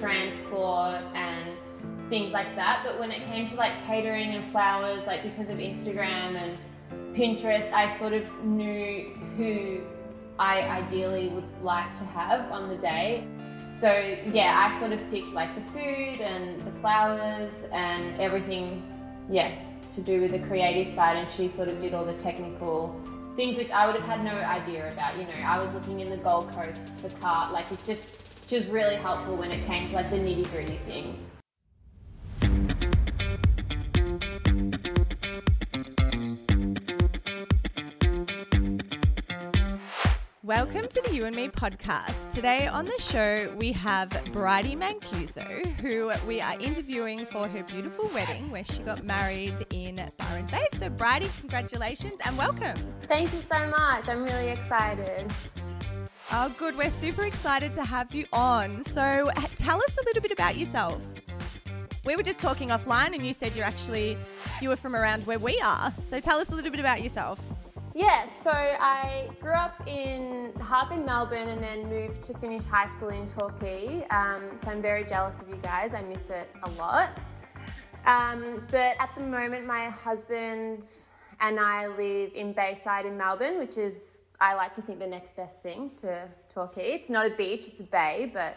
transport and things like that. But when it came to like catering and flowers, like because of Instagram and Pinterest, I sort of knew who I ideally would like to have on the day. So yeah, I sort of picked like the food and the flowers and everything, yeah, to do with the creative side, and she sort of did all the technical things which I would have had no idea about. You know, I was looking in the Gold Coast for cart, like it just she was really helpful when it came to like the nitty gritty things. Welcome to the You and Me podcast. Today on the show, we have Bridie Mancuso, who we are interviewing for her beautiful wedding where she got married in Byron Bay. So, Bridie, congratulations and welcome. Thank you so much. I'm really excited. Oh, good. We're super excited to have you on. So, tell us a little bit about yourself. We were just talking offline, and you said you're actually you were from around where we are. So, tell us a little bit about yourself. Yeah, so I grew up in half in Melbourne and then moved to finish high school in Torquay. Um, so I'm very jealous of you guys. I miss it a lot. Um, but at the moment, my husband and I live in Bayside in Melbourne, which is I like to think the next best thing to Torquay. It's not a beach; it's a bay, but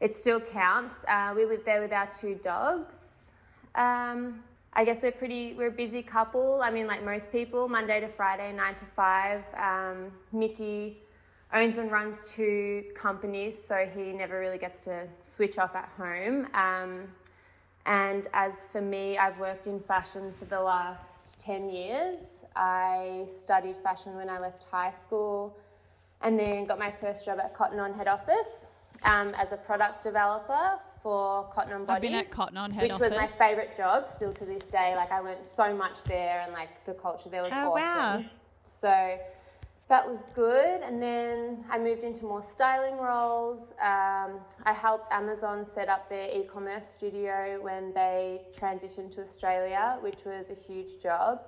it still counts. Uh, we live there with our two dogs. Um, I guess we're pretty, we're a busy couple. I mean, like most people, Monday to Friday, nine to five. Um, Micky owns and runs two companies, so he never really gets to switch off at home. Um, and as for me, I've worked in fashion for the last 10 years. I studied fashion when I left high school and then got my first job at Cotton On head office um, as a product developer for Cotton On Body. I've been at Cotton On head which office. was my favourite job still to this day. Like I learned so much there and like the culture there was Oh, awesome. wow. So that was good. And then I moved into more styling roles. Um, I helped Amazon set up their e-commerce studio when they transitioned to Australia, which was a huge job.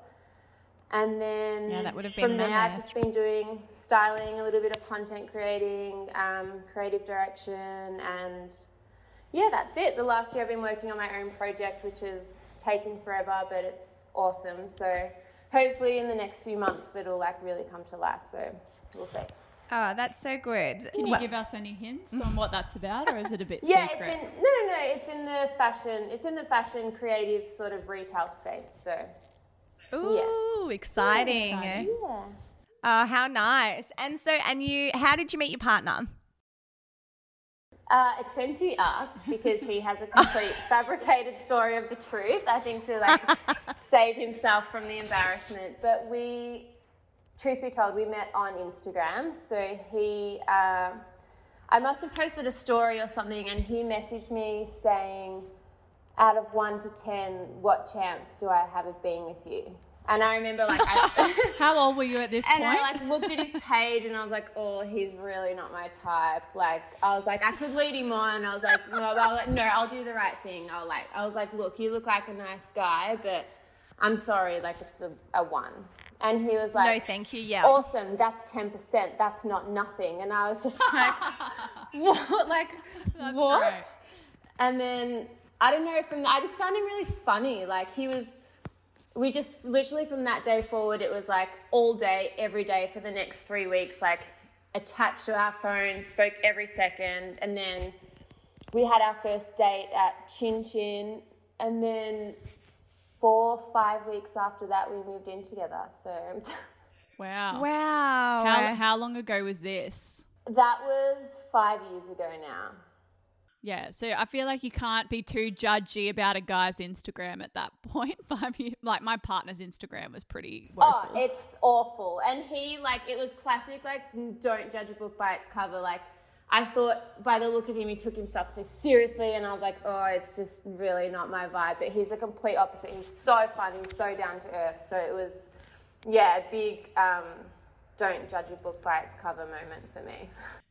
And then Yeah, that would have from been there, I've just been doing styling, a little bit of content creating, um, creative direction, and yeah, that's it. The last year I've been working on my own project, which is taking forever, but it's awesome. So hopefully in the next few months it'll like really come to life. So we'll see. Oh, that's so good. Can you Well- give us any hints on what that's about, or is it a bit Yeah, secret? it's in no, no, no. It's in the fashion. It's in the fashion creative sort of retail space. So Ooh, exciting. exciting. yeah. Oh, how nice. And so, and you, how did you meet your partner? Uh, it depends who you ask because he has a complete fabricated story of the truth. I think to like save himself from the embarrassment. But we, truth be told, we met on Instagram. So he, uh, I must have posted a story or something, and he messaged me saying, "Out of one to ten, what chance do I have of being with you?" And I remember like. I, How old were you at this And point? I like looked at his page and I was like, oh, he's really not my type. Like I was like, I could lead him on. I was like, no, I was like, no, I'll do the right thing. I'll like, I was like, look, you look like a nice guy, but I'm sorry, like it's a, a one. And he was like, No, thank you. Yeah. awesome, that's ten percent. That's not nothing. And I was just like, what? Like That's what? great. And then I don't know. From I just found him really funny. Like he was we just literally from that day forward, it was like all day, every day for the next three weeks, like attached to our phones, spoke every second. And then we had our first date at Chin Chin. And then four, five weeks after that, we moved in together. So wow. wow. How, how long ago was this? that was five years ago now. Yeah, so I feel like you can't be too judgy about a guy's Instagram at that point. Five years, like my partner's Instagram was pretty woeful. Oh, it's awful. And he, like, it was classic, like, don't judge a book by its cover. Like, I thought by the look of him, he took himself so seriously, and I was like, oh, it's just really not my vibe. But he's a complete opposite. He's so fun, he's so down to earth. So it was, yeah, a big um, don't judge a book by its cover moment for me.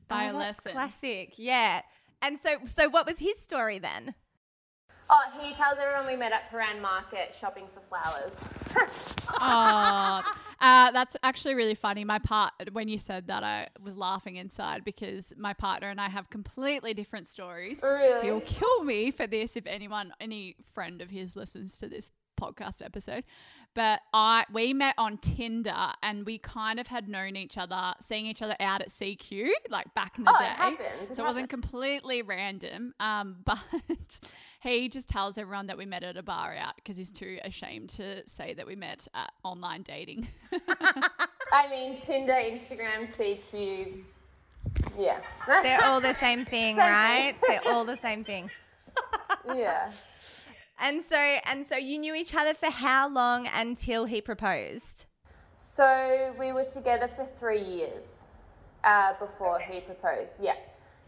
By Oh, a that's lesson. classic. Yeah. And so, so what was his story then? Oh, he tells everyone we met at Prahran Market shopping for flowers. Oh, uh, that's actually really funny. My part when you said that, I was laughing inside because my partner and I have completely different stories. Really? He'll kill me for this if anyone, any friend of his listens to this podcast episode. But I we met on Tinder and we kind of had known each other, seeing each other out at CQ like back in the Oh, day. it happens. It so it wasn't completely random. Um, but he just tells everyone that we met at a bar out because he's too ashamed to say that we met at online dating. I mean, Tinder, Instagram, CQ. Yeah. They're all the same thing, right? They're all the same thing. yeah. And so and so you knew each other for how long until he proposed? So we were together for three years uh, before he proposed. Yeah.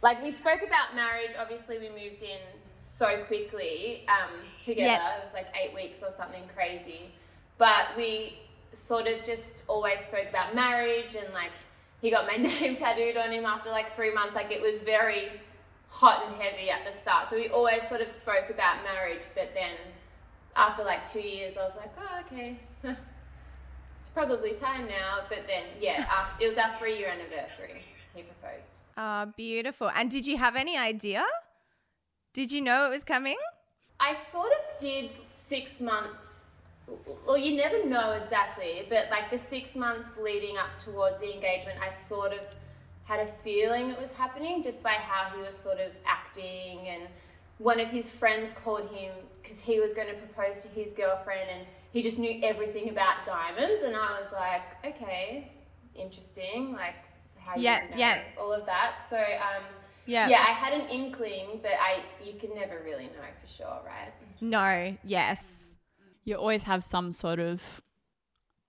Like we spoke about marriage. Obviously, we moved in so quickly um, together. Yeah. It was like eight weeks or something crazy. But we sort of just always spoke about marriage and like he got my name tattooed on him after like three months. Like it was very hot and heavy at the start. So we always sort of spoke about marriage. But then after like two years, I was like, oh, okay. it's probably time now. But then, yeah, after, it was our three year anniversary. He proposed. Oh, beautiful. And did you have any idea? Did you know it was coming? I sort of did six months. Well, you never know exactly, but like the six months leading up towards the engagement, I sort of had a feeling it was happening just by how he was sort of acting. And one of his friends called him because he was going to propose to his girlfriend, and he just knew everything about diamonds. And I was like, okay, interesting. Like, how Yeah, you know yeah. all of that. So, um, Yeah. yeah, I had an inkling, but I you can never really know for sure, right? No, yes. you always have some sort of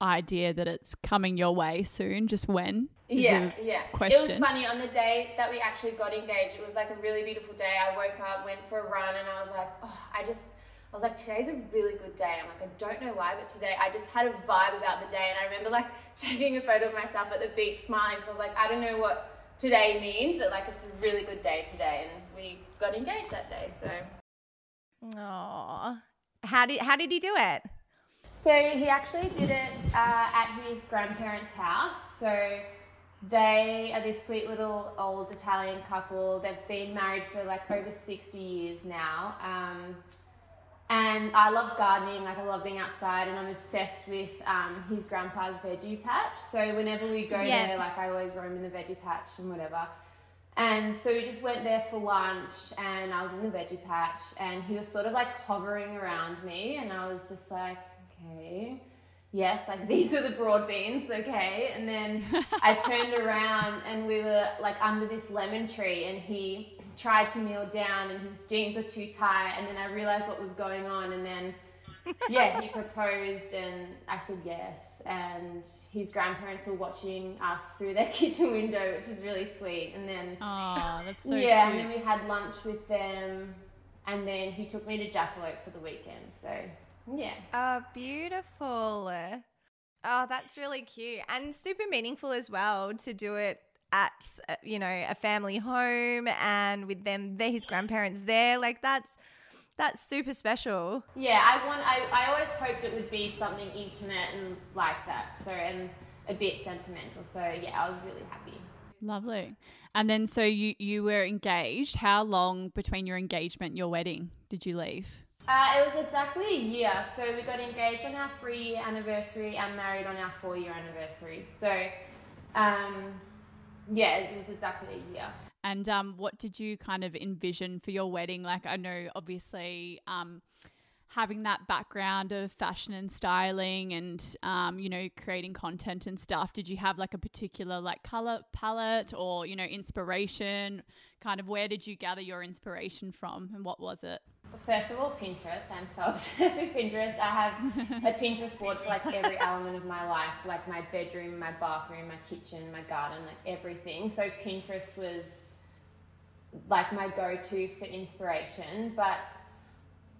idea that it's coming your way soon, just when. is Yeah, yeah. Question. It was funny on the day that we actually got engaged. It was like a really beautiful day. I woke up, went for a run, and I was like, oh, I just, I was like, today's a really good day. I'm like, I don't know why, but today I just had a vibe about the day, and I remember like taking a photo of myself at the beach, smiling because I was like, I don't know what today means, but like it's a really good day today, and we got engaged that day. So, Oh. How did how did he do it? So he actually did it uh, at his grandparents' house. So. They are this sweet little old Italian couple. They've been married for like over 60 years now. Um, and I love gardening, like I love being outside, and I'm obsessed with um, his grandpa's veggie patch. So whenever we go Yeah. there, like I always roam in the veggie patch and whatever. And so we just went there for lunch, and I was in the veggie patch, and he was sort of like hovering around me, and I was just like, okay, yes, like these are the broad beans, okay. And then I turned around, and we were like under this lemon tree, and he tried to kneel down, and his jeans are too tight, and then I realized what was going on, and then yeah, he proposed and I said yes. And his grandparents were watching us through their kitchen window, which is really sweet. And then, Oh, that's so yeah, and then we had lunch with them. And then he took me to Jackalope for the weekend. So, yeah. Oh, beautiful. Oh, that's really cute and super meaningful as well to do it at uh, you know a family home and with them there his grandparents there like that's that's super special Yeah, I want. I, I always hoped it would be something intimate and like that. So, and a bit sentimental. So, yeah, I was really happy. Lovely. And then so you you were engaged. How long between your engagement and your wedding did you leave? Uh, it was exactly a year. So we got engaged on our three year anniversary and married on our four year anniversary. So, um, yeah, it was exactly a year. And um, what did you kind of envision for your wedding? Like, I know obviously um, having that background of fashion and styling and, um, you know, creating content and stuff. Did you have like a particular like color palette or, you know, inspiration? Kind of where did you gather your inspiration from and what was it? First of all, Pinterest. I'm so obsessed with Pinterest. I have a Pinterest board for like every element of my life, like my bedroom, my bathroom, my kitchen, my garden, like everything. So Pinterest was like my go-to for inspiration. But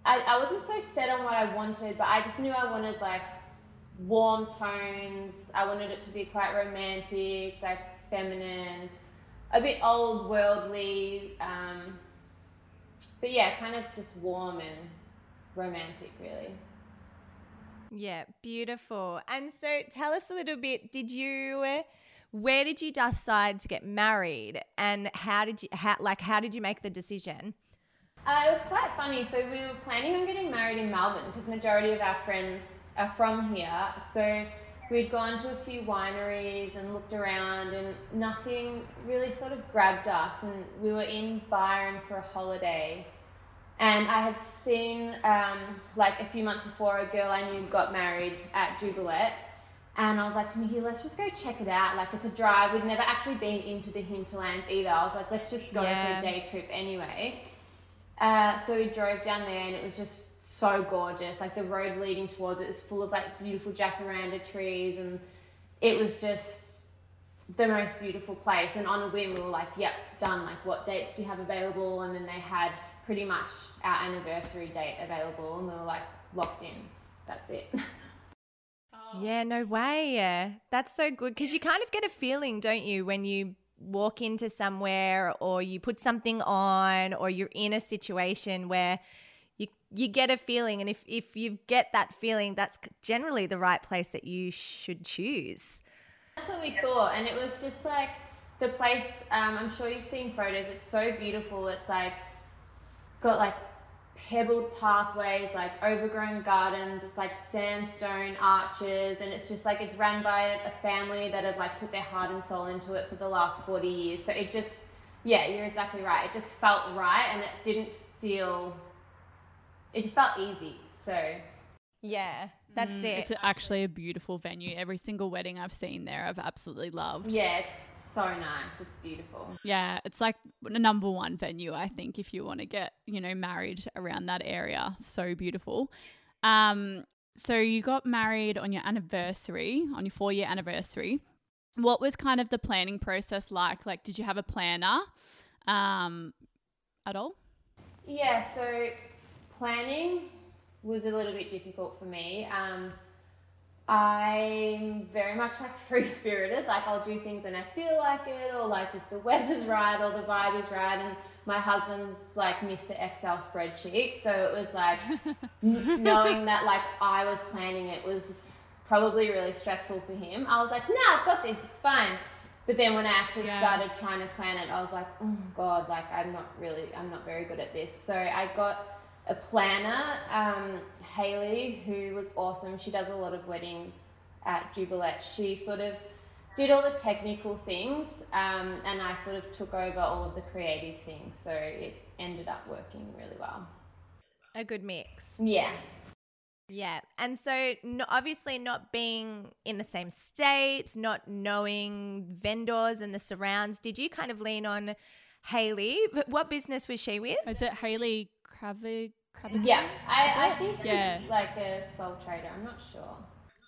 I, I wasn't so set on what I wanted, but I just knew I wanted like warm tones. I wanted it to be quite romantic, like feminine, a bit old worldly. Um, but yeah, kind of just warm and romantic, really. Yeah, beautiful. And so tell us a little bit, did you where did you decide to get married and how did you how, like how did you make the decision? Uh, it was quite funny. So we were planning on getting married in Melbourne because majority of our friends are from here. So we'd gone to a few wineries and looked around, and nothing really sort of grabbed us. And we were in Byron for a holiday, and I had seen um, like a few months before a girl I knew got married at Deux Belettes. And I was like to Micky, let's just go check it out. Like it's a drive. We'd never actually been into the hinterlands either. I was like, let's just go yeah. for a day trip anyway. Uh, so we drove down there and it was just so gorgeous. Like the road leading towards it was full of like beautiful jacaranda trees and it was just the most beautiful place. And on a whim, we were like, yep, done. Like, what dates do you have available? And then they had pretty much our anniversary date available and we were like, locked in. That's it. Yeah, no way. Yeah. That's so good because you kind of get a feeling, don't you, when you walk into somewhere or you put something on or you're in a situation where you you get a feeling. And if if you get that feeling that's generally the right place that you should choose. That's what we thought. And it was just like the place um, i'm sure you've seen photos. It's so beautiful. It's like got like pebbled pathways, like overgrown gardens. It's like sandstone arches, and it's just like it's run by a family that have like put their heart and soul into it for the last 40 years. So it just, yeah, you're exactly right. It just felt right, and it didn't feel, it just felt easy. So, yeah. That's mm, it. It's actually a beautiful venue. Every single wedding I've seen there, I've absolutely loved. Yeah, it's so nice. It's beautiful. Yeah, it's like the number one venue, I think, if you want to get, you know, married around that area. So beautiful. Um, so you got married on your anniversary, on your four year anniversary. What was kind of the planning process like? Like, did you have a planner um, at all? Yeah, so planning was a little bit difficult for me. Um, I'm very much like free spirited. Like I'll do things when I feel like it, or like if the weather's right or the vibe is right. And my husband's like Mr. Excel spreadsheet, so it was like knowing that like I was planning it was probably really stressful for him. I was like, nah, I've got this. It's fine. But then when I actually yeah. started trying to plan it, I was like, oh god, like I'm not really, I'm not very good at this. So I got a planner. Um, Haley, who was awesome. She does a lot of weddings at Deux Belettes. She sort of did all the technical things, um, and I sort of took over all of the creative things. So it ended up working really well. A good mix. Yeah. Yeah. And so, no, obviously, not being in the same state, not knowing vendors and the surrounds, did you kind of lean on Haley? What business was she with? Is it Haley Kravig? Yeah, I, I think she's yeah. like a sole trader. I'm not sure.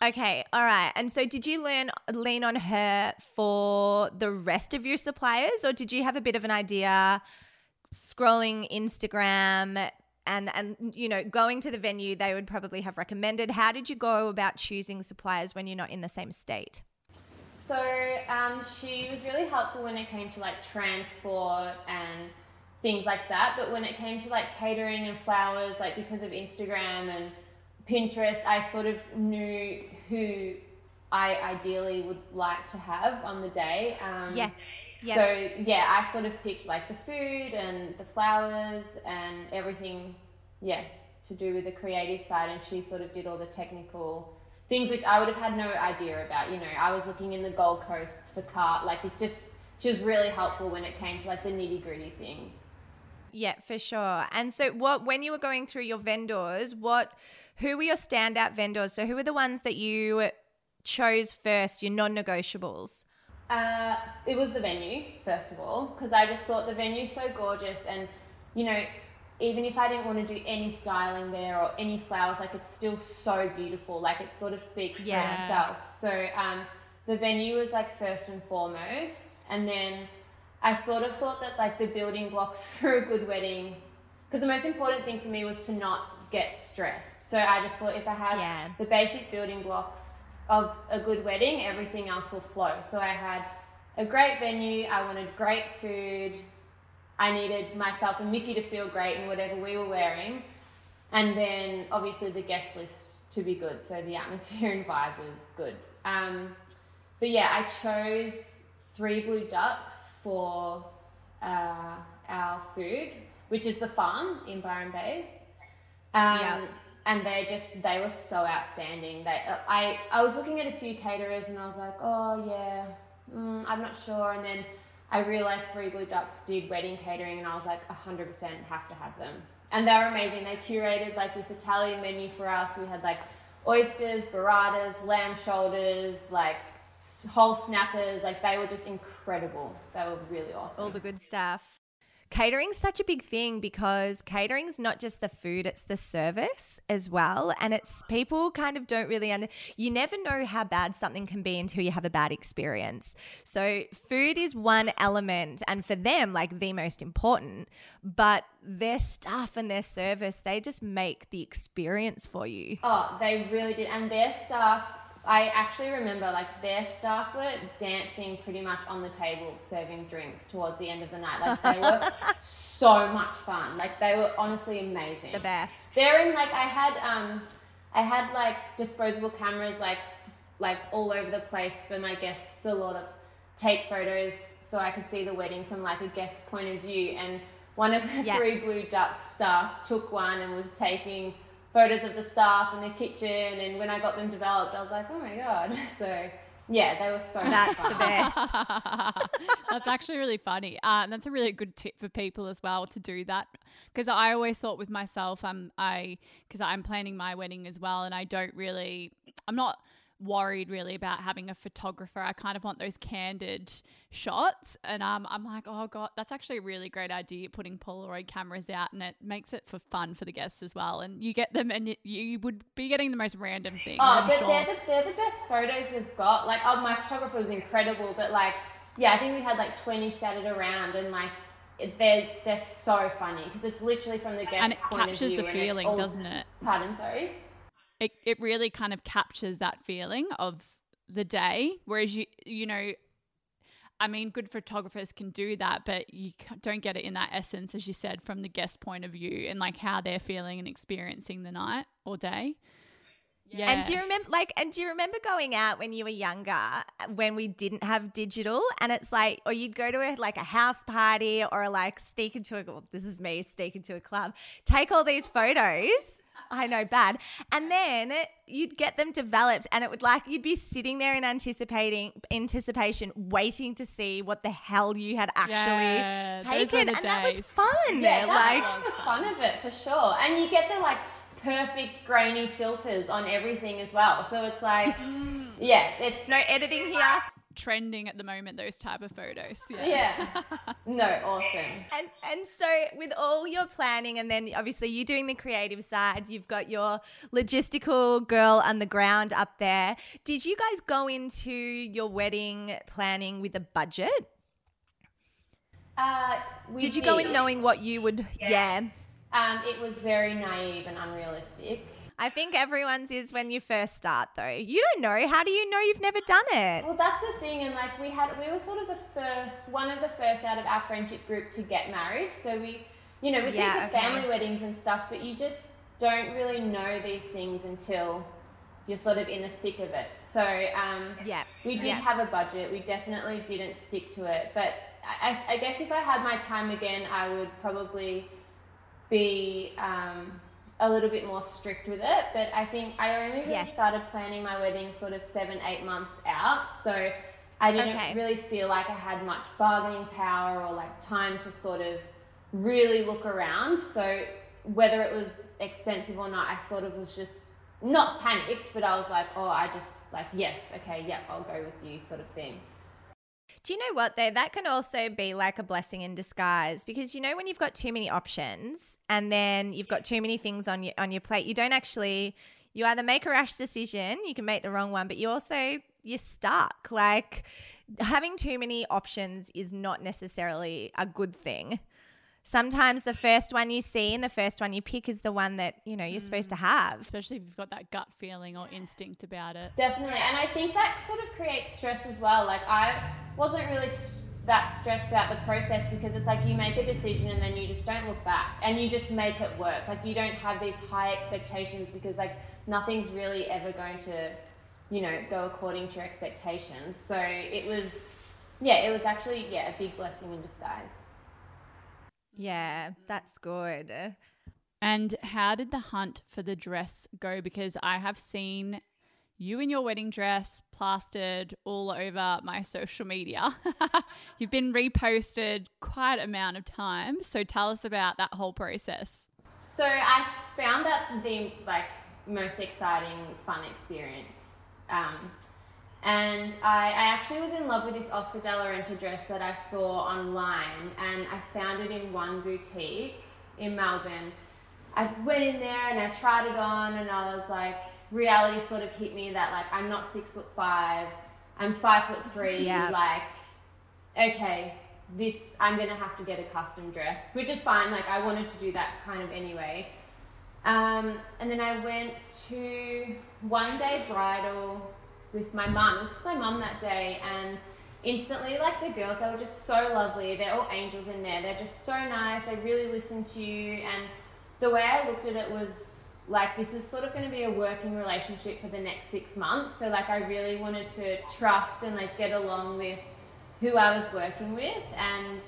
Okay, all right. And so, did you learn lean on her for the rest of your suppliers, or did you have a bit of an idea scrolling Instagram and and you know going to the venue? They would probably have recommended. How did you go about choosing suppliers when you're not in the same state? So um, she was really helpful when it came to like transport and things like that. But when it came to like catering and flowers, like because of Instagram and Pinterest, I sort of knew who I ideally would like to have on the day. Um, yeah. Yep. So yeah, I sort of picked like the food and the flowers and everything, yeah, to do with the creative side, and she sort of did all the technical things which I would have had no idea about. You know, I was looking in the Gold Coast for cart, like it just she was really helpful when it came to like the nitty gritty things. Yeah, for sure. And so what when you were going through your vendors, what who were your standout vendors? So who were the ones that you chose first, your non-negotiables? Uh, it was the venue, first of all, because I just thought the venue's so gorgeous and you know, even if I didn't want to do any styling there or any flowers, like it's still so beautiful. Like it sort of speaks yeah. for itself. So um, the venue was like first and foremost, and then I sort of thought that like the building blocks for a good wedding, because the most important thing for me was to not get stressed. So I just thought if I had yeah. the basic building blocks of a good wedding, everything else will flow. So I had a great venue, I wanted great food, I needed myself and Micky to feel great in whatever we were wearing, and then obviously the guest list to be good. So the atmosphere and vibe was good. Um, but yeah, I chose three blue ducks for uh, our food, which is the farm in Byron Bay. Um, Yeah. And they just they were so outstanding. They uh, I I was looking at a few caterers and I was like, oh yeah, mm, I'm not sure. And then I realized Three Blue Ducks did wedding catering, and I was like, 100% have to have them. And they were amazing. They curated like this Italian menu for us. We had like oysters, burratas, lamb shoulders, like whole snappers. Like they were just incredible. They were really awesome. all the good stuff. Catering's such a big thing because catering's not just the food, it's the service as well. And it's people kind of don't really under you never know how bad something can be until you have a bad experience. So food is one element and for them like the most important, but their stuff and their service, they just make the experience for you. Oh, they really did. And their staff, I actually remember like their staff were dancing pretty much on the table serving drinks towards the end of the night. Like they were so much fun. Like they were honestly amazing. The best. They're in like I had um I had like disposable cameras like like all over the place for my guests to lot of take photos so I could see the wedding from like a guest's point of view and one of the Yeah. three blue duck staff took one and was taking photos of the staff and the kitchen and when I got them developed I was like oh my god so yeah they were so That's fun. the best. that's actually really funny. Uh, and that's a really good tip for people as well to do that. Because I always thought with myself, um, I because I'm planning my wedding as well, and I don't really, I'm not worried really about having a photographer. I kind of want those candid shots, and um, I'm like, oh god, that's actually a really great idea, putting Polaroid cameras out, and it makes it for fun for the guests as well. And you get them, and you, you would be getting the most random things. Oh, I'm but sure. they're, the, they're the best photos we've got. Like, oh, my photographer was incredible, but like, yeah, I think we had like 20 scattered around, and like, they're they're so funny because it's literally from the guest's and it point captures of view. the feeling, all- doesn't it? Pardon, sorry. It, it really kind of captures that feeling of the day whereas you you know i mean good photographers can do that but you don't get it in that essence as you said from the guest point of view and like how they're feeling and experiencing the night or day yeah And do you remember, like, and do you remember going out when you were younger, uh, when we didn't have digital, and it's like, or you'd go to a, like a house party or like sneak into a, well, this is me, sneak into a club, take all these photos. I know, bad. And then you'd get them developed, and it would like you'd be sitting there in anticipating anticipation, waiting to see what the hell you had actually Yeah, taken, the and that was fun. Yeah, like, that's the fun of it for sure. And you get the like perfect grainy filters on everything as well. So it's like, yeah, it's no editing here. Trending at the moment those type of photos yeah yeah, no, awesome. And and so with all your planning and then obviously you doing the creative side, you've got your logistical girl on the ground up there. Did you guys go into your wedding planning with a budget? Uh, we Did you go in knowing what you would yeah. Um, it was very naive and unrealistic. I think everyone's is when you first start though. You don't know. How do you know you've never done it? Well, that's the thing, and like we had, we were sort of the first, one of the first out of our friendship group to get married. So we, you know, we Yeah, think to family weddings and stuff, but you just don't really know these things until you're sort of in the thick of it. So um, Yeah, we did yeah. have a budget. We definitely didn't stick to it, but I, I- I guess if I had my time again, I would probably be um, a little bit more strict with it. But I think I only really Yes. started planning my wedding sort of seven, eight months out. So I didn't Okay. really feel like I had much bargaining power or like time to sort of really look around. So whether it was expensive or not, I sort of was just not panicked, but I was like, oh, I just like, yes, okay, yep, I'll go with you, sort of thing. Do you know what though? That can also be like a blessing in disguise because you know when you've got too many options and then you've got too many things on your on your plate, you don't actually you either make a rash decision, you can make the wrong one, but you also you're stuck. Like having too many options is not necessarily a good thing. Sometimes the first one you see and the first one you pick is the one that, you know, you're supposed to mm. have. especially if you've got that gut feeling or instinct about it Definitely, and I think that sort of creates stress as well. Like I wasn't really s- that stressed about the process because it's like you make a decision and then you just don't look back and you just make it work. Like you don't have these high expectations because like nothing's really ever going to, you know, go according to your expectations. So it was, yeah, it was actually yeah a big blessing in disguise. Yeah, that's good. And how did the hunt for the dress go? Because I have seen you in your wedding dress plastered all over my social media. You've been reposted quite a amount of times. So tell us about that whole process. So I found that the like most exciting, fun experience. Um, and I, I actually was in love with this Oscar de la Renta dress that I saw online, and I found it in one boutique in Melbourne. I went in there and I tried it on, and I was like, reality sort of hit me that like I'm not six foot five, I'm five foot three. Yeah. Like, okay, this I'm gonna have to get a custom dress, which is fine. Like I wanted to do that kind of anyway. Um, and then I went to one day bridal with my mum. It was just my mum that day, and instantly, like the girls, they were just so lovely. They're all angels in there. They're just so nice. They really listen to you, and the way I looked at it was like this is sort of going to be a working relationship for the next six months. So like I really wanted to trust and like get along with who I was working with, and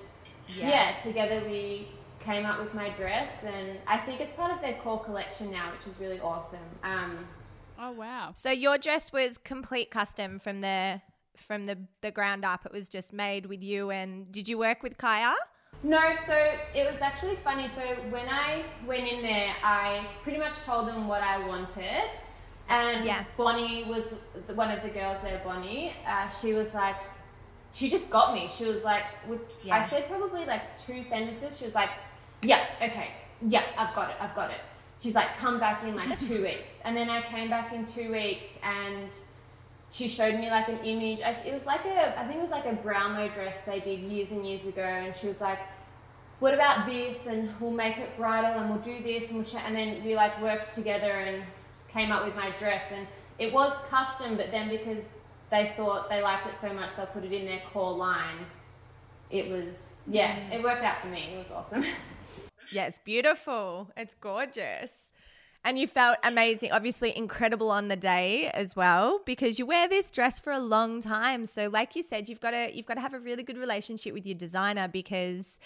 yeah, yeah together we came up with my dress, and I think it's part of their core collection now, which is really awesome. Um, oh wow! So your dress was complete custom from the from the the ground up. It was just made with you. And did you work with Kaya? No, so it was actually funny. So when I went in there, I pretty much told them what I wanted. And yeah. Bonnie was one of the girls there, Bonnie. Uh, she was like, she just got me. She was like, with, yeah. I said probably like two sentences. She was like, yeah, okay, yeah, I've got it, I've got it. She's like, come back in like two weeks. And then I came back in two weeks and she showed me like an image. I, it was like a, I think it was like a Brownlow dress they did years and years ago. And she was like, what about this? And we'll make it bridal and we'll do this. And, we'll and then we like worked together and came up with my dress. And it was custom, but then because they thought they liked it so much, they'll put it in their core line. It was, yeah, mm. it worked out for me. It was awesome. yeah, it's beautiful. It's gorgeous. And you felt amazing, obviously incredible on the day as well, because you wear this dress for a long time. So, like you said, you've got to you've got to have a really good relationship with your designer because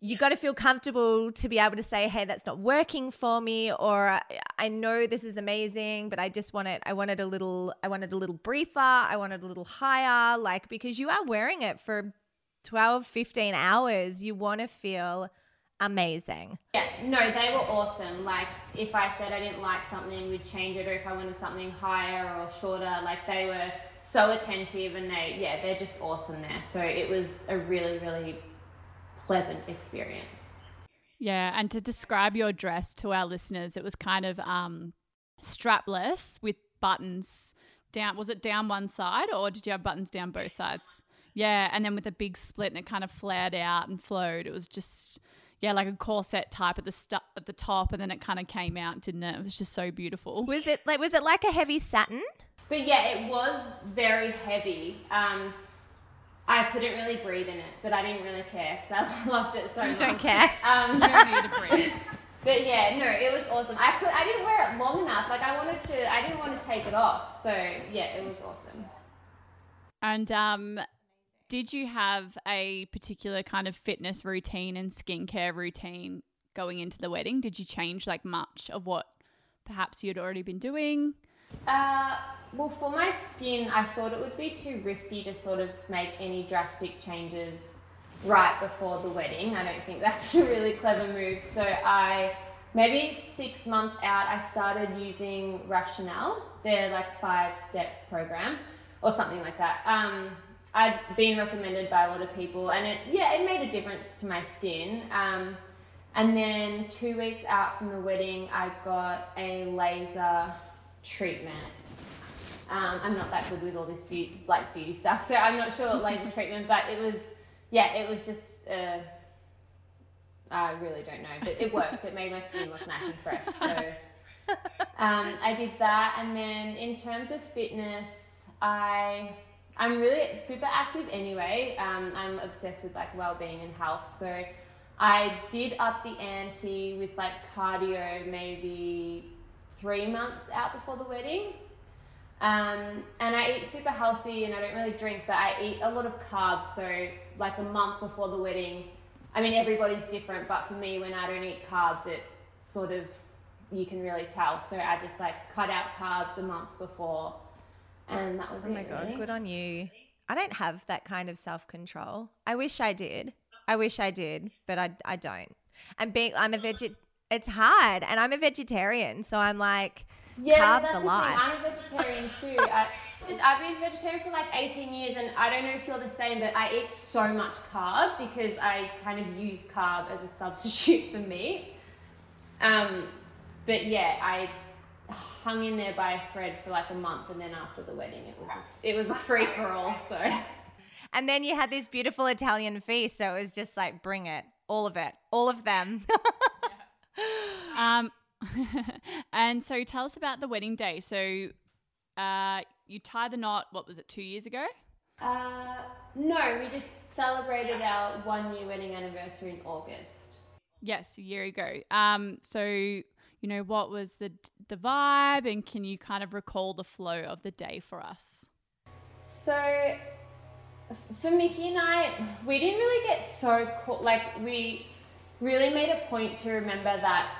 you've got to feel comfortable to be able to say, "Hey, that's not working for me," or "I know this is amazing, but I just want it. I wanted a little. I wanted a little briefer. I wanted it a little higher." Like because you are wearing it for 12, 15 hours, you want to feel amazing. Yeah, no, they were awesome. Like, if I said I didn't like something, we'd change it, or if I wanted something higher or shorter, like, they were so attentive and they, yeah, they're just awesome there. So it was a really, really pleasant experience. Yeah, and to describe your dress to our listeners, it was kind of um, strapless with buttons down. Was it down one side or did you have buttons down both sides? Yeah, and then with a big split and it kind of flared out and flowed. It was just yeah, like a corset type at the st- at the top, and then it kind of came out, didn't it? It was just so beautiful. Was it like was it like a heavy satin? But yeah, it was very heavy. Um, I couldn't really breathe in it, but I didn't really care because I loved it so much. you much. Don't care. Um, you don't need to breathe. But yeah, no, it was awesome. I could, I didn't wear it long enough. Like I wanted to, I didn't want to take it off. So yeah, it was awesome. And um, did you have a particular kind of fitness routine and skincare routine going into the wedding? Did you change like much of what perhaps you'd already been doing? Uh, well, for my skin, I thought it would be too risky to sort of make any drastic changes right before the wedding. I don't think that's a really clever move. So I, maybe six months out, I started using Rationale, their like five step program or something like that. Um, I'd been recommended by a lot of people, and it yeah, it made a difference to my skin. Um, and then two weeks out from the wedding, I got a laser treatment. Um, I'm not that good with all this beauty, like beauty stuff, so I'm not sure what laser treatment, but it was yeah, it was just. Uh, I really don't know, but it worked. it made my skin look nice and fresh. So um, I did that, and then in terms of fitness, I I'm really super active anyway. Um, I'm obsessed with like well-being and health. So I did up the ante with like cardio maybe three months out before the wedding. Um, and I eat super healthy and I don't really drink, but I eat a lot of carbs. So, like a month before the wedding, I mean, everybody's different, but for me, when I don't eat carbs, it sort of, you can really tell. So, I just like cut out carbs a month before, and that was Oh it. my god, really. good on you. I don't have that kind of self control. I wish I did. I wish I did, but I I don't. And being I'm a veget it's hard and I'm a vegetarian, so I'm like Yeah, carbs are the life. thing. I'm a vegetarian too. I, I've been vegetarian for like 18 years, and I don't know if you're the same, but I eat so much carb because I kind of use carb as a substitute for meat. Um, but yeah, I hung in there by a thread for like a month, and then after the wedding, it was a, it was a free for all. So And then you had this beautiful Italian feast, so it was just like bring it. All of it. All of them. Um, and so tell us about the wedding day. So uh, you tie the knot, what was it, two years ago? uh, no, we just celebrated our one year wedding anniversary in August. Yes, a year ago. Um, so you know what was the the vibe, and can you kind of recall the flow of the day for us? So, for Micky and I, we didn't really get so caught. Like, we really made a point to remember that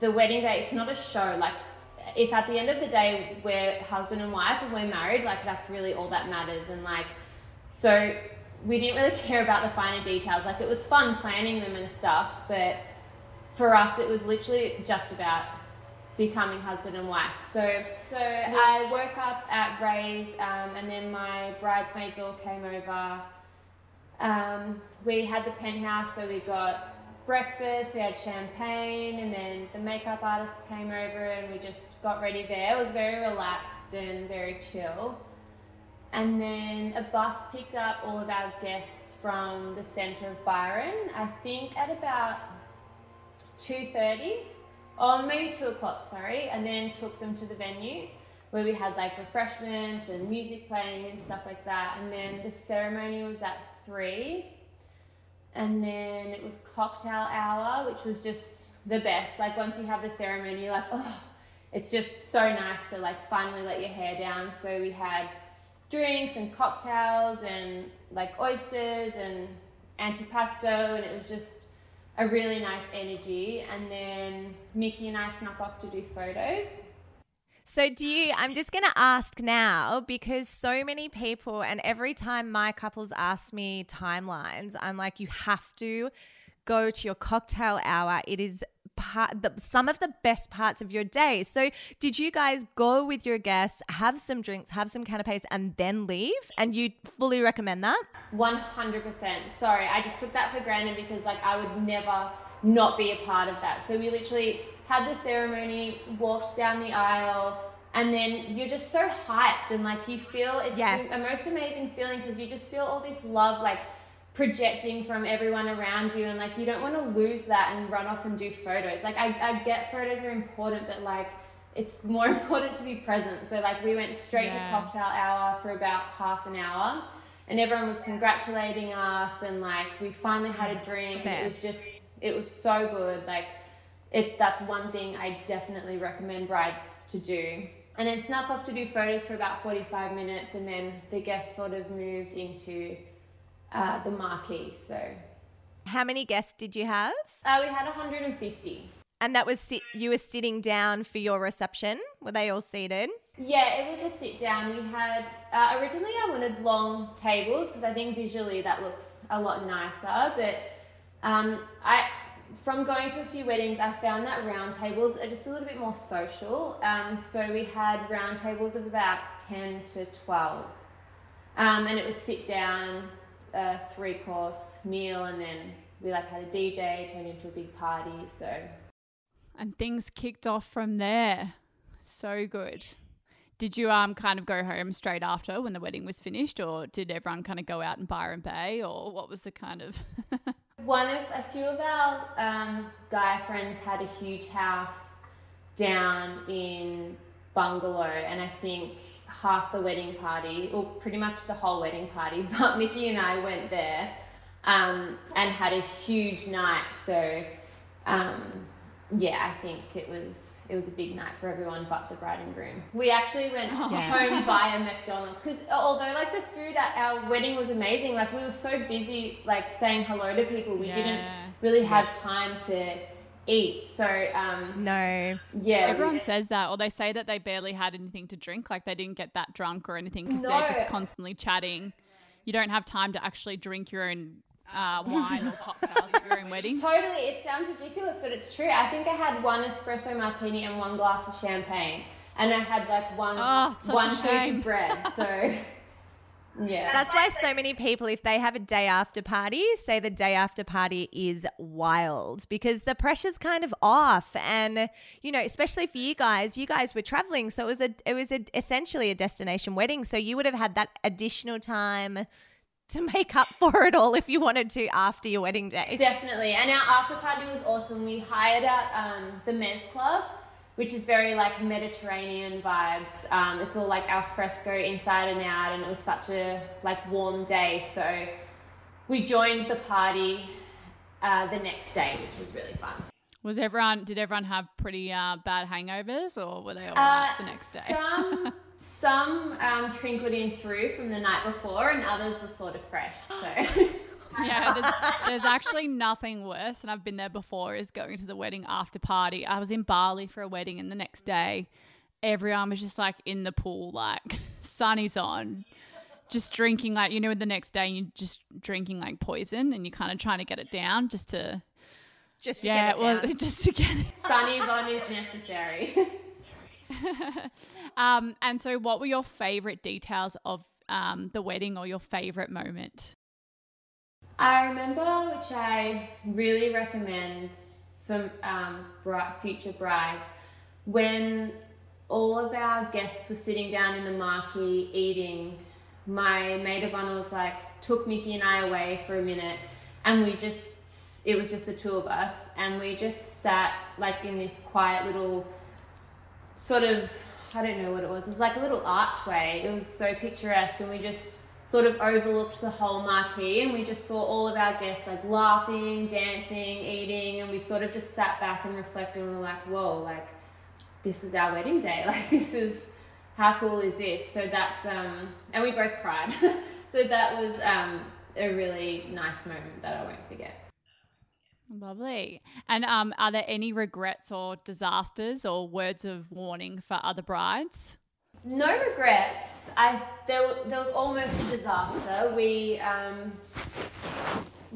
the wedding day, it's not a show. Like, if at the end of the day we're husband and wife and we're married, like, that's really all that matters. And, like, so we didn't really care about the finer details. Like, it was fun planning them and stuff, but for us, it was literally just about becoming husband and wife. So, so I woke up at Rae's, um, and then my bridesmaids all came over. Um, we had the penthouse, so we got breakfast, we had champagne, and then the makeup artist came over, and we just got ready there. It was very relaxed and very chill. And then a bus picked up all of our guests from the centre of Byron. I think at about two thirty, or maybe two o'clock, sorry, and then took them to the venue where we had like refreshments and music playing and stuff like that. And then the ceremony was at three, and then it was cocktail hour, which was just the best. Like once you have the ceremony, you're like, oh, it's just so nice to like finally let your hair down. So we had drinks and cocktails and like oysters and antipasto, and it was just a really nice energy. And then Micky and I snuck off to do photos. So, do you? I'm just going to ask now because so many people, and every time my couples ask me timelines, I'm like, you have to go to your cocktail hour. It is part, the, some of the best parts of your day. So, did you guys go with your guests, have some drinks, have some canapes, and then leave? And you fully recommend that? 100%. Sorry, I just took that for granted because like I would never not be a part of that. So we literally had the ceremony, walked down the aisle, and then you're just so hyped and like you feel it's Yeah. the most amazing feeling because you just feel all this love like projecting from everyone around you and like you don't want to lose that and run off and do photos. Like I, I get photos are important, but like it's more important to be present. So like we went straight Yeah. to cocktail hour for about half an hour and everyone was congratulating us and like we finally had a drink and it was just it was so good like it that's one thing i definitely recommend brides to do and then snuck off to do photos for about 45 minutes and then the guests sort of moved into uh, the marquee so How many guests did you have? uh, we had 150 And that was sit- you were sitting down for your reception. Were they all seated? Yeah, it was a sit down. We had uh, originally I wanted long tables because I think visually that looks a lot nicer. But um, I, from going to a few weddings, I found that round tables are just a little bit more social. Um, so we had round tables of about ten to twelve, um, and it was sit down, uh, three course meal, and then we like had a DJ turned into a big party. So And things kicked off from there. So good. Did you um kind of go home straight after when the wedding was finished, or did everyone kind of go out in Byron Bay, or what was the kind of? One of a few of our um, guy friends had a huge house down in Bangalow, and I think half the wedding party, or pretty much the whole wedding party, but Micky and I went there um, and had a huge night. So, um, yeah, I think it was it was a big night for everyone but the bride and groom. We actually went Yeah. home via McDonald's because although like the food at our wedding was amazing, like we were so busy like saying hello to people, we didn't really have time to eat. So um, No. yeah, Everyone says that, or they say that they barely had anything to drink, like they didn't get that drunk or anything because No. they're just constantly chatting. You don't have time to actually drink your own uh, wine or cocktails at your own wedding. Totally, it sounds ridiculous, but it's true. I think I had one espresso martini and one glass of champagne, and I had like one Oh, it's such a one piece of bread. So, yeah, That's why so many people, if they have a day after party, say the day after party is wild because the pressure's kind of off. And, you know, especially for you guys, you guys were traveling. So it was a, it was a, essentially a destination wedding. So you would have had that additional time to make up for it all if you wanted to after your wedding day. definitely. And our after party was awesome. We hired out um, the Mez Club, which is very like Mediterranean vibes. Um, it's all like al fresco inside and out, and it was such a like warm day. So we joined the party uh, the next day, which was really fun. Was everyone? Did everyone have pretty uh, bad hangovers, or were they all Uh, right the next day? Some some um, trickled in through from the night before, and others were sort of fresh. So Yeah, there's, there's actually nothing worse, and I've been there before, is going to the wedding after party. I was in Bali for a wedding, and the next day, everyone was just like in the pool, like sun is on, just drinking like you know. The next day, you're just drinking like poison, and you're kind of trying to get it down, just to Just to yeah, get it it was down. just to get it. sunny's on is necessary. Um, and so, what were your favorite details of um, the wedding, or your favorite moment? I remember, which I really recommend for um, future brides, when all of our guests were sitting down in the marquee eating. My maid of honor was like, took Micky and I away for a minute, and we just, it was just the two of us, and we just sat like in this quiet little sort of I don't know what it was. It was like a little archway. It was so picturesque, and we just sort of overlooked the whole marquee, and we just saw all of our guests like laughing, dancing, eating, and we sort of just sat back and reflected, and we were like, "Whoa, like this is our wedding day. Like this is how cool is this?" So that's um, and we both cried. so that was um a really nice moment that I won't forget. Lovely. And um, are there any regrets or disasters or words of warning for other brides? No regrets. I there, there was almost a disaster. We um,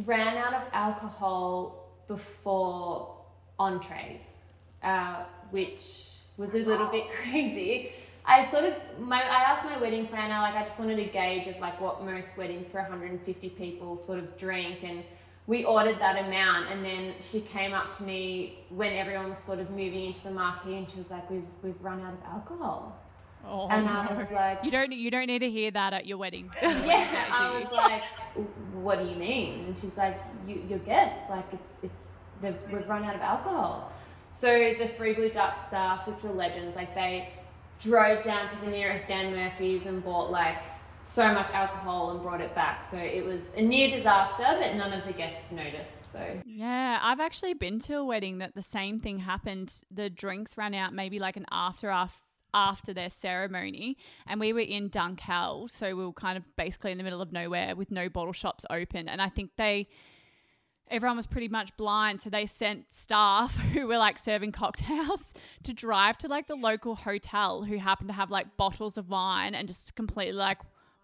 ran out of alcohol before entrees, uh, which was a little bit crazy. I sort of my I asked my wedding planner like I just wanted a gauge of like what most weddings for 150 people sort of drink and we ordered that amount and then she came up to me when everyone was sort of moving into the marquee and she was like we've we've run out of alcohol Oh, and I was like you don't you don't need to hear that at your wedding. yeah, I was like, "What do you mean?" And she's like, you, "Your guests, like it's it's we've run out of alcohol." So the Three Blue Duck staff, which were legends, like they drove down to the nearest Dan Murphy's and bought like so much alcohol and brought it back. So it was a near disaster, but none of the guests noticed. So Yeah, I've actually been to a wedding that the same thing happened. The drinks ran out maybe like an after after after their ceremony and we were in Dunkeld so we were kind of basically in the middle of nowhere with no bottle shops open and I think they everyone was pretty much blind so they sent staff who were like serving cocktails to drive to like the local hotel who happened to have like bottles of wine and just completely like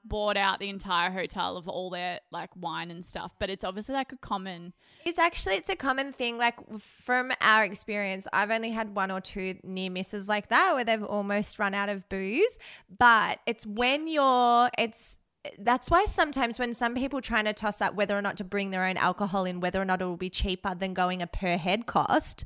bought out the entire hotel of all their like wine and stuff but it's obviously like a common It's actually it's a common thing. Like from our experience, I've only had one or two near misses like that where they've almost run out of booze. But it's when you're it's that's why sometimes when some people trying to toss up whether or not to bring their own alcohol in, whether or not it will be cheaper than going a per head cost,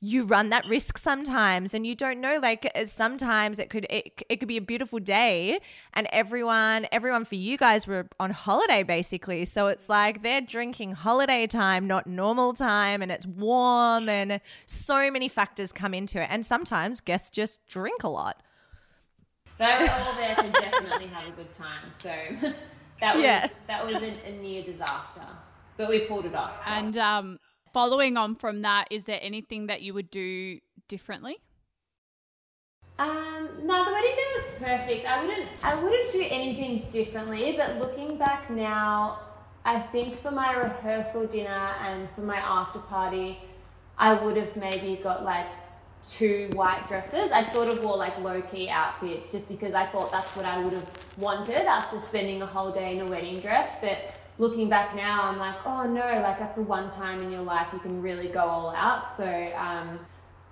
you run that risk sometimes, and you don't know. Like uh, sometimes it could it, it could be a beautiful day, and everyone everyone for you guys were on holiday basically. So it's like they're drinking holiday time, not normal time, and it's warm, and so many factors come into it. And sometimes guests just drink a lot. So they were all there to definitely have a good time. So that was Yeah. that was a, a near disaster, but we pulled it off. so. And um, following on from that, is there anything that you would do differently? Um, no, the wedding day was perfect. I wouldn't, I wouldn't do anything differently. But looking back now, I think for my rehearsal dinner and for my after party, I would have maybe got like two white dresses. I sort of wore like low key outfits just because I thought that's what I would have wanted after spending a whole day in a wedding dress. But looking back now, I'm like, oh no, like that's a one time in your life you can really go all out. So um,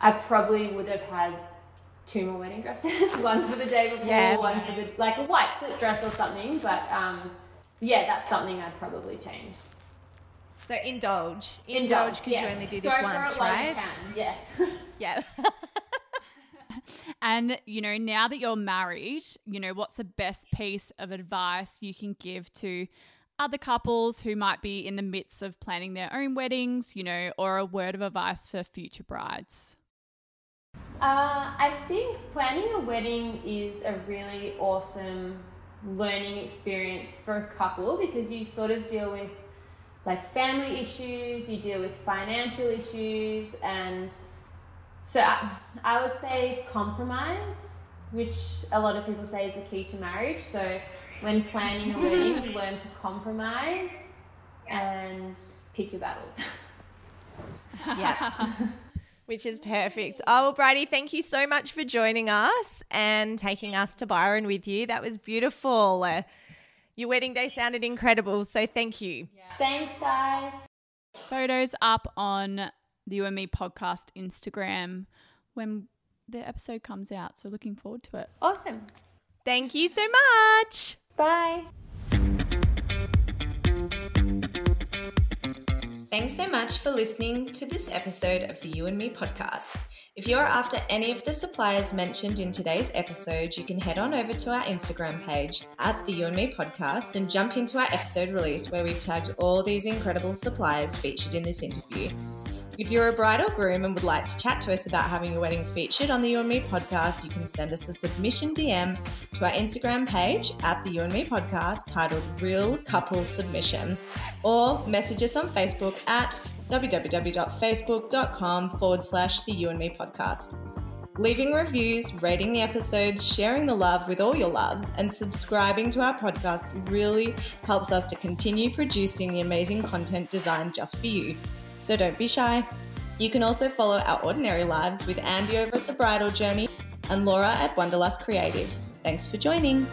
I probably would have had two more wedding dresses, one for the day before, Yeah. one for the like a white slip dress or something. But um, yeah, that's something I'd probably change. So indulge. Indulge because yes. you only do this Go for once, right? You can. Yes. Yeah. And, you know, now that you're married, you know, what's the best piece of advice you can give to other couples who might be in the midst of planning their own weddings, you know, or a word of advice for future brides? Uh, I think planning a wedding is a really awesome learning experience for a couple because you sort of deal with like family issues, you deal with financial issues, and so I, I would say compromise, which a lot of people say is the key to marriage. So when planning a wedding, you learn to compromise and pick your battles. yeah. Which is perfect. Oh, well, Bridie, thank you so much for joining us and taking us to Byron with you. That was beautiful. Uh, your wedding day sounded incredible. So thank you. Thanks, guys. Photos up on the You and Me podcast Instagram when the episode comes out. So looking forward to it. Awesome. Thank you so much. Bye. Thanks so much for listening to this episode of the You and Me podcast. If you're after any of the suppliers mentioned in today's episode, you can head on over to our Instagram page at the You and Me podcast and jump into our episode release where we've tagged all these incredible suppliers featured in this interview. If you're a bride or groom and would like to chat to us about having your wedding featured on the You and Me podcast, you can send us a submission DM to our Instagram page at the You and Me podcast titled Real Couple Submission or message us on Facebook at www.facebook.com forward slash the You and Me podcast. Leaving reviews, rating the episodes, sharing the love with all your loves, and subscribing to our podcast really helps us to continue producing the amazing content designed just for you. So don't be shy. You can also follow our ordinary lives with Andy over at The Bridal Journey and Laura at Wanderlust Creative. Thanks for joining.